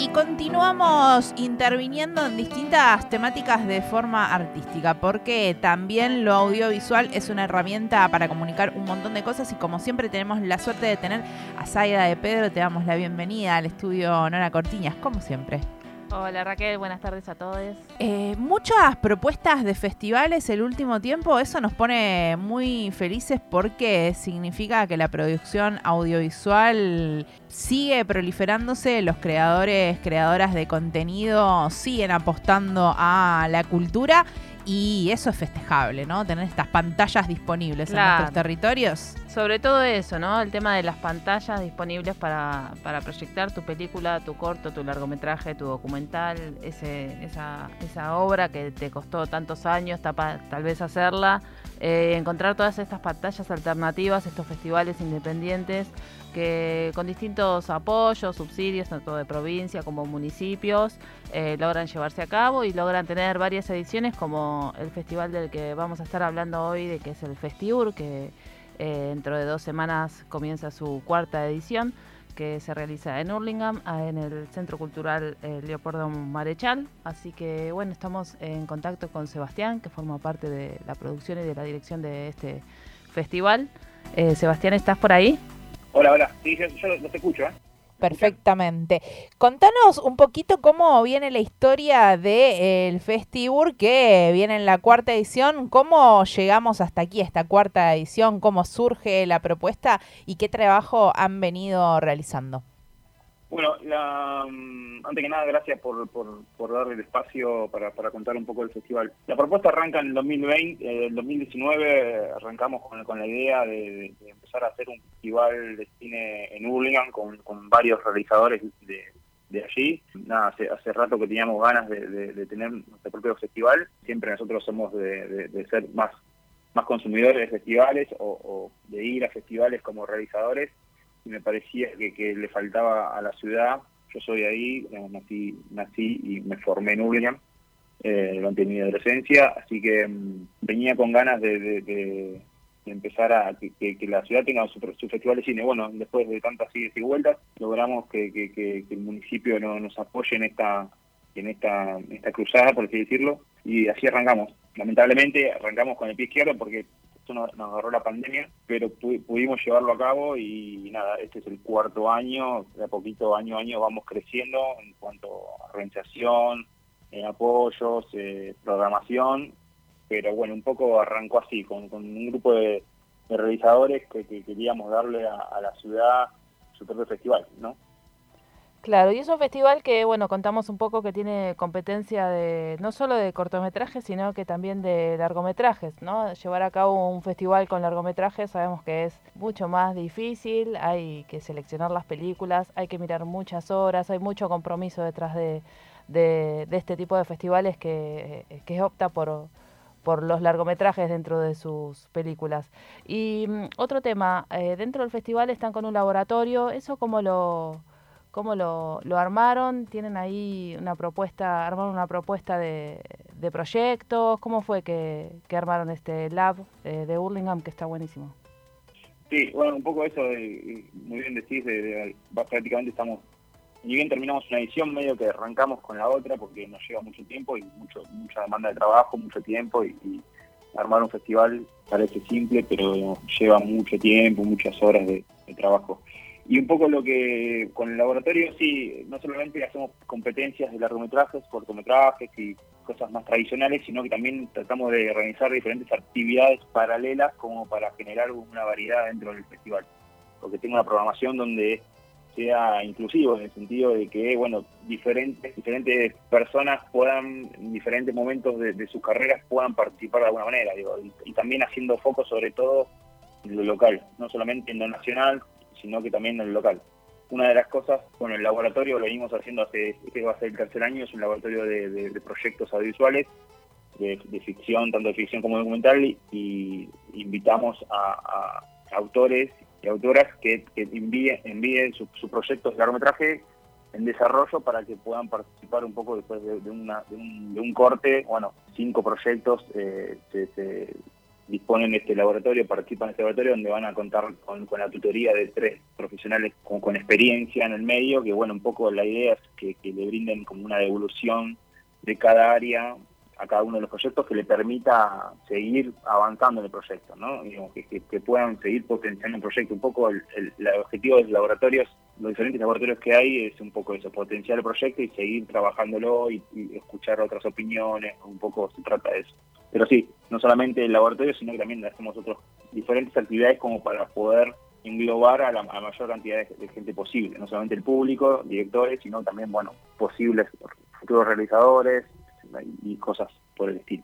Y continuamos interviniendo en distintas temáticas de forma artística, porque también lo audiovisual es una herramienta para comunicar un montón de cosas y como siempre tenemos la suerte de tener a Zaida de Pedro, te damos la bienvenida al estudio Nora Cortiñas, como siempre. Hola Raquel, buenas tardes a todos. Eh, muchas propuestas de festivales el último tiempo, eso nos pone muy felices porque significa que la producción audiovisual sigue proliferándose, los creadores, creadoras de contenido siguen apostando a la cultura y eso es festejable, ¿no? Tener estas pantallas disponibles en nuestros territorios. Sobre todo eso, ¿no? El tema de las pantallas disponibles para, para proyectar tu película, tu corto, tu largometraje, tu documental, ese, esa, esa obra que te costó tantos años tal vez hacerla. Eh, encontrar todas estas pantallas alternativas, estos festivales independientes que con distintos apoyos, subsidios, tanto de provincia como municipios, eh, logran llevarse a cabo y logran tener varias ediciones como el festival del que vamos a estar hablando hoy, de que es el Festiur, que eh, dentro de dos semanas comienza su cuarta edición que se realiza en Hurlingham, en el Centro Cultural eh, Leopoldo Marechal. Así que bueno, estamos en contacto con Sebastián, que forma parte de la producción y de la dirección de este festival. Eh, Sebastián, ¿estás por ahí? Hola, hola. Sí, yo, yo te escucho, ¿eh? Perfectamente. Contanos un poquito cómo viene la historia del de, Festibur, que viene en la cuarta edición, cómo llegamos hasta aquí, esta cuarta edición, cómo surge la propuesta y qué trabajo han venido realizando. Bueno, la, mm, antes que nada, gracias por, por, por darle el espacio para, para, contar un poco del festival. La propuesta arranca en el 2020, en el 2019 arrancamos con, la idea de, empezar a hacer un festival de cine en Hurlingham con, con varios realizadores de, de allí. Nada, hace, hace rato que teníamos ganas de, tener nuestro propio festival. Siempre nosotros somos de, ser más, más consumidores de festivales o de ir a festivales como realizadores me parecía que, le faltaba a la ciudad. Yo soy ahí, nací, nací y me formé en Hurlingham eh, durante mi adolescencia, así que mm, venía con ganas de, empezar a que, la ciudad tenga su, festival de cine. Bueno, después de tantas idas y vueltas, logramos que, el municipio no, nos apoye en esta en esta, esta cruzada, por así decirlo, y así arrancamos. Lamentablemente arrancamos con el pie izquierdo porque nos, agarró la pandemia, pero pudimos llevarlo a cabo y, nada, este es el cuarto año, de a poquito año a año vamos creciendo en cuanto a organización, eh, apoyos, eh, programación, pero bueno, un poco arrancó así, con, un grupo de, realizadores que, queríamos darle a la ciudad su propio festival, ¿no? Claro, y es un festival que, bueno, contamos un poco que tiene competencia de no solo de cortometrajes, sino que también de largometrajes, ¿no? Llevar a cabo un festival con largometrajes sabemos que es mucho más difícil, hay que seleccionar las películas, hay que mirar muchas horas, hay mucho compromiso detrás de, de, este tipo de festivales que, que opta por, por los largometrajes dentro de sus películas. Y mm, otro tema, eh, dentro del festival están con un laboratorio, ¿eso cómo lo cómo lo, lo armaron, tienen ahí una propuesta, armaron una propuesta de, de proyectos, ¿cómo fue que, que armaron este lab eh, de Hurlingham que está buenísimo? Sí, bueno, un poco eso, muy bien decís, de, prácticamente estamos, ni bien terminamos una edición, medio que arrancamos con la otra porque nos lleva mucho tiempo y mucho mucha demanda de trabajo, mucho tiempo y, armar un festival parece simple, pero lleva mucho tiempo, muchas horas de trabajo. Y un poco lo que con el laboratorio, sí, no solamente hacemos competencias de largometrajes, cortometrajes y cosas más tradicionales, sino que también tratamos de organizar diferentes actividades paralelas como para generar una variedad dentro del festival. Porque tengo una programación donde sea inclusivo en el sentido de que, bueno, diferentes, diferentes personas puedan, en diferentes momentos de, sus carreras, puedan participar de alguna manera, digo, y, y también haciendo foco sobre todo en lo local, no solamente en lo nacional, sino que también en el local. Una de las cosas, bueno, el laboratorio lo venimos haciendo hace, este va a ser el tercer año, es un laboratorio de, proyectos audiovisuales, de, ficción, tanto de ficción como documental, y invitamos a, autores y autoras que, envíen, envíen sus proyectos de largometraje en desarrollo para que puedan participar un poco después de, un, corte. Bueno, cinco proyectos eh, disponen de este laboratorio, participan en este laboratorio donde van a contar con, la tutoría de tres profesionales con, con, experiencia en el medio, que bueno, un poco la idea es que, le brinden como una devolución de cada área a cada uno de los proyectos que le permita seguir avanzando en el proyecto, ¿no? que, puedan seguir potenciando el proyecto. Un poco el, objetivo de los laboratorios, los diferentes laboratorios que hay, es un poco eso, potenciar el proyecto y seguir trabajándolo y, escuchar otras opiniones, un poco se trata de eso. Pero sí, no solamente el laboratorio, sino que también hacemos otras diferentes actividades como para poder englobar a la mayor cantidad de, gente posible, no solamente el público, directores, sino también, bueno, posibles futuros realizadores, y cosas por el estilo.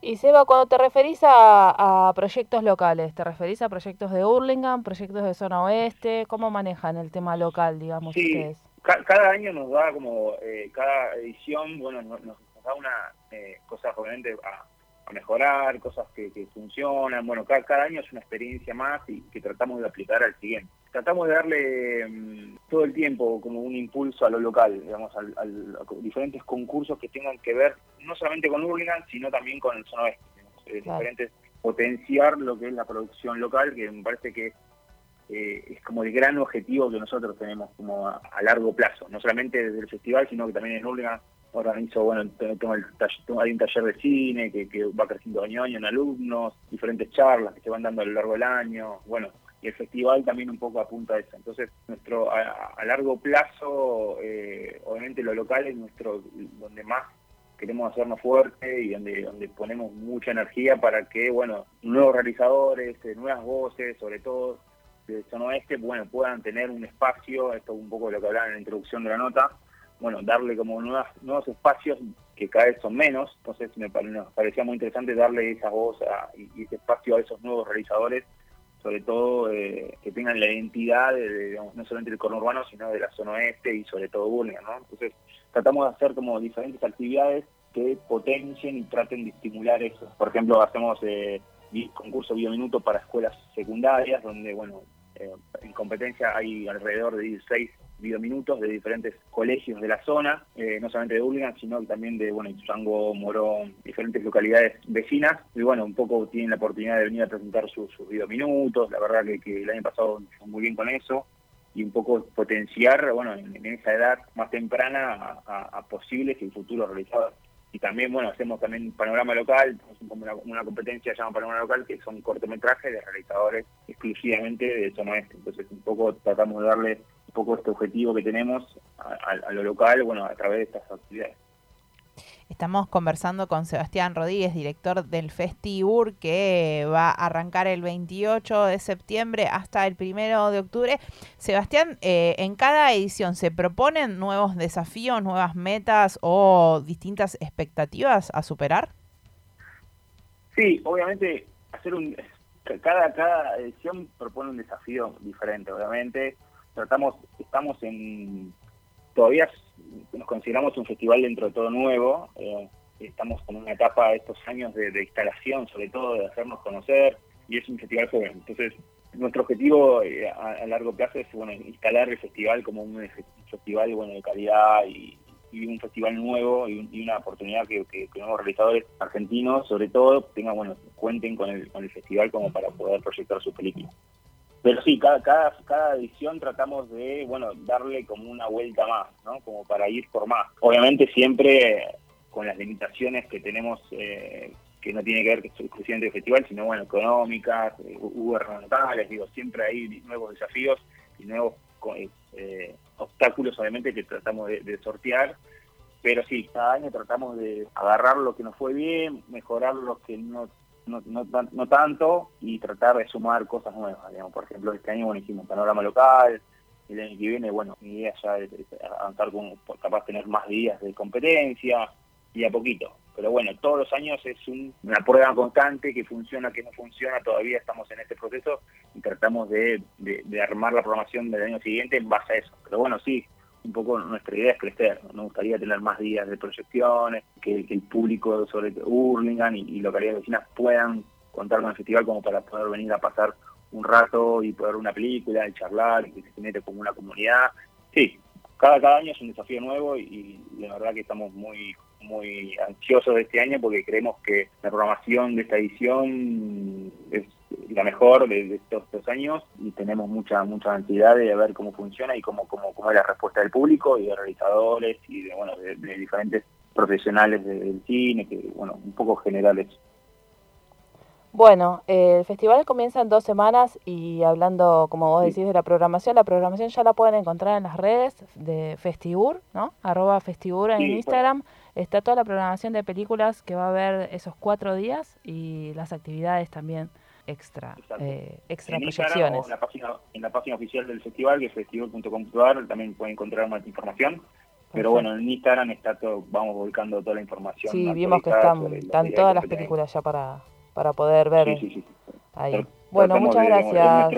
Y Seba, cuando te referís a, proyectos locales, ¿te referís a proyectos de Hurlingham, proyectos de zona oeste? ¿Cómo manejan el tema local, digamos, ustedes? cada año nos da como, eh, cada edición, bueno, nos, da una eh, cosa a, mejorar, cosas que, funcionan, bueno, cada, cada, año es una experiencia más y que tratamos de aplicar al siguiente tratamos de darle mm, todo el tiempo como un impulso a lo local, digamos, a diferentes concursos que tengan que ver no solamente con Hurlingham, sino también con el zona oeste, eh, diferentes, potenciar lo que es la producción local, que me parece que eh, es como el gran objetivo que nosotros tenemos como a, largo plazo, no solamente desde el festival, sino que también en Hurlingham organizo, bueno, tengo el hay un taller de cine que, que va creciendo año a año en alumnos, diferentes charlas que se van dando a lo largo del año, bueno, y el festival también un poco apunta a eso. Entonces, nuestro a, largo plazo, eh, obviamente lo local es nuestro donde más queremos hacernos fuerte y donde donde ponemos mucha energía para que, bueno, nuevos realizadores, eh, nuevas voces, sobre todo de zona oeste, bueno, puedan tener un espacio, esto es un poco lo que hablaba en la introducción de la nota, bueno, darle como nuevas, nuevos espacios que cada vez son menos, entonces me, parecía muy interesante darle esa voz y ese espacio a esos nuevos realizadores sobre todo eh, que tengan la identidad de, no solamente del conurbano, sino de la zona oeste y sobre todo Burlingame, ¿no? Entonces tratamos de hacer como diferentes actividades que potencien y traten de estimular eso. Por ejemplo, hacemos eh, concurso biominuto para escuelas secundarias, donde, bueno, eh, en competencia hay alrededor de 16 videominutos de diferentes colegios de la zona, eh, no solamente de Burlingame, sino también de, bueno, Ituzaingó, Morón, diferentes localidades vecinas. Y bueno, un poco tienen la oportunidad de venir a presentar sus, sus videominutos. La verdad que, el año pasado fue muy bien con eso y un poco potenciar, bueno, en, esa edad más temprana a, posibles y futuros realizadores y también, bueno, hacemos también panorama local, tenemos una, competencia llamada panorama local, que son cortometrajes de realizadores exclusivamente de zona este. Entonces, un poco tratamos de darle poco este objetivo que tenemos a, lo local, bueno, a través de estas actividades. Estamos conversando con Sebastián Rodríguez, director del FestiUR, que va a arrancar el 28 de septiembre hasta el 1 de octubre. Sebastián, eh, en cada edición se proponen nuevos desafíos, nuevas metas o distintas expectativas a superar. Sí, obviamente hacer un cada cada edición propone un desafío diferente, obviamente. Tratamos estamos en todavía nos consideramos un festival dentro de todo nuevo. Eh, estamos con una etapa de estos años de, instalación, sobre todo de hacernos conocer, y es un festival joven. Entonces, nuestro objetivo eh, a, largo plazo es bueno instalar el festival como un, festival bueno de calidad y, un festival nuevo y, una oportunidad que, que, que, realizadores argentinos, sobre todo, tengan bueno cuenten con el, con el festival como para poder proyectar sus películas. Pero sí, cada, cada, cada edición tratamos de, bueno, darle como una vuelta más, ¿no? Como para ir por más. Obviamente siempre con las limitaciones que tenemos, eh, que no tiene que ver exclusivamente el festival, sino, bueno, económicas, eh, gubernamentales, digo, siempre hay nuevos desafíos y nuevos eh, obstáculos, obviamente, que tratamos de, de sortear pero sí, cada año tratamos de agarrar lo que nos fue bien, mejorar lo que no no, no, no, tanto y tratar de sumar cosas nuevas, digamos. Por ejemplo, este año, bueno, hicimos panorama local, el año que viene, bueno, mi idea ya es, avanzar con, capaz tener más días de competencia y a poquito. Pero bueno, todos los años es una prueba constante que funciona, que no funciona, todavía estamos en este proceso y tratamos de armar la programación del año siguiente en base a eso. Pero bueno, sí, un poco nuestra idea es crecer. Nos gustaría tener más días de proyecciones, que, el público sobre Hurlingham y, y, localidades vecinas puedan contar con el festival como para poder venir a pasar un rato y poder una película, y charlar, y que se mete como una comunidad. Sí, cada, cada año es un desafío nuevo y, la verdad que estamos muy muy ansiosos de este año porque creemos que la programación de esta edición es la mejor de, estos dos años y tenemos mucha mucha ansiedad de ver cómo funciona y cómo, cómo, cómo es la respuesta público y de realizadores y de, bueno, de, diferentes profesionales del cine, que bueno, un poco generales. Bueno, el festival comienza en dos semanas y hablando, como vos decís, de la programación, la programación ya la pueden encontrar en las redes de Festibur, ¿no? Arroba Festibur en Instagram. Está toda la programación de películas que va a haber esos cuatro días y las actividades también extra, eh, extra proyecciones. en, la página, en la página oficial del festival, que es festival.com.ar, también pueden encontrar más información. Pero bueno, en Instagram está todo, vamos volcando toda la información. Sí, vimos que están, están todas las películas ya para, para poder ver ahí. bueno, muchas gracias.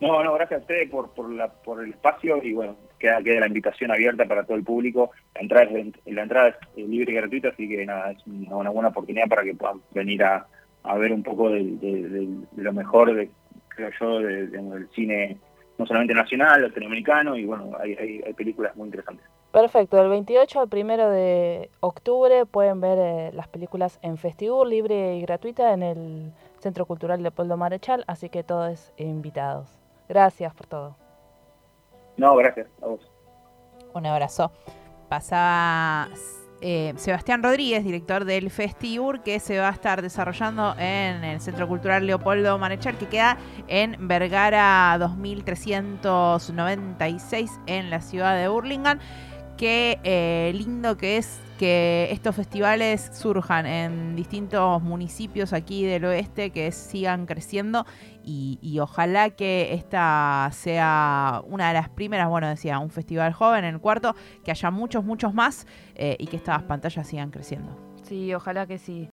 no, no, gracias a ustedes por, por, la, por el espacio y bueno, queda, queda la invitación abierta para todo el público. La entrada es, la entrada es libre y gratuita, así que nada, es una buena oportunidad para que puedan venir a, a ver un poco de, lo mejor, de, creo yo, del cine no solamente nacional, latinoamericano, y bueno, hay, hay, películas muy interesantes. Perfecto, del 28 al 1 de octubre pueden ver eh, las películas en Festibur, libre y gratuita, en el Centro Cultural Leopoldo Marechal, así que todos invitados. Gracias por todo. No, gracias a vos. Un abrazo. Pasaba eh, Sebastián Rodríguez, director del Festibur, que se va a estar desarrollando en el Centro Cultural Leopoldo Manechal, que queda en Vergara 2396 en la ciudad de Burlingame. Qué eh, lindo que es que estos festivales surjan en distintos municipios aquí del oeste, que sigan creciendo y, ojalá que esta sea una de las primeras, bueno, decía, un festival joven en el cuarto, que haya muchos, muchos más eh, y que estas pantallas sigan creciendo. Sí, ojalá que sí.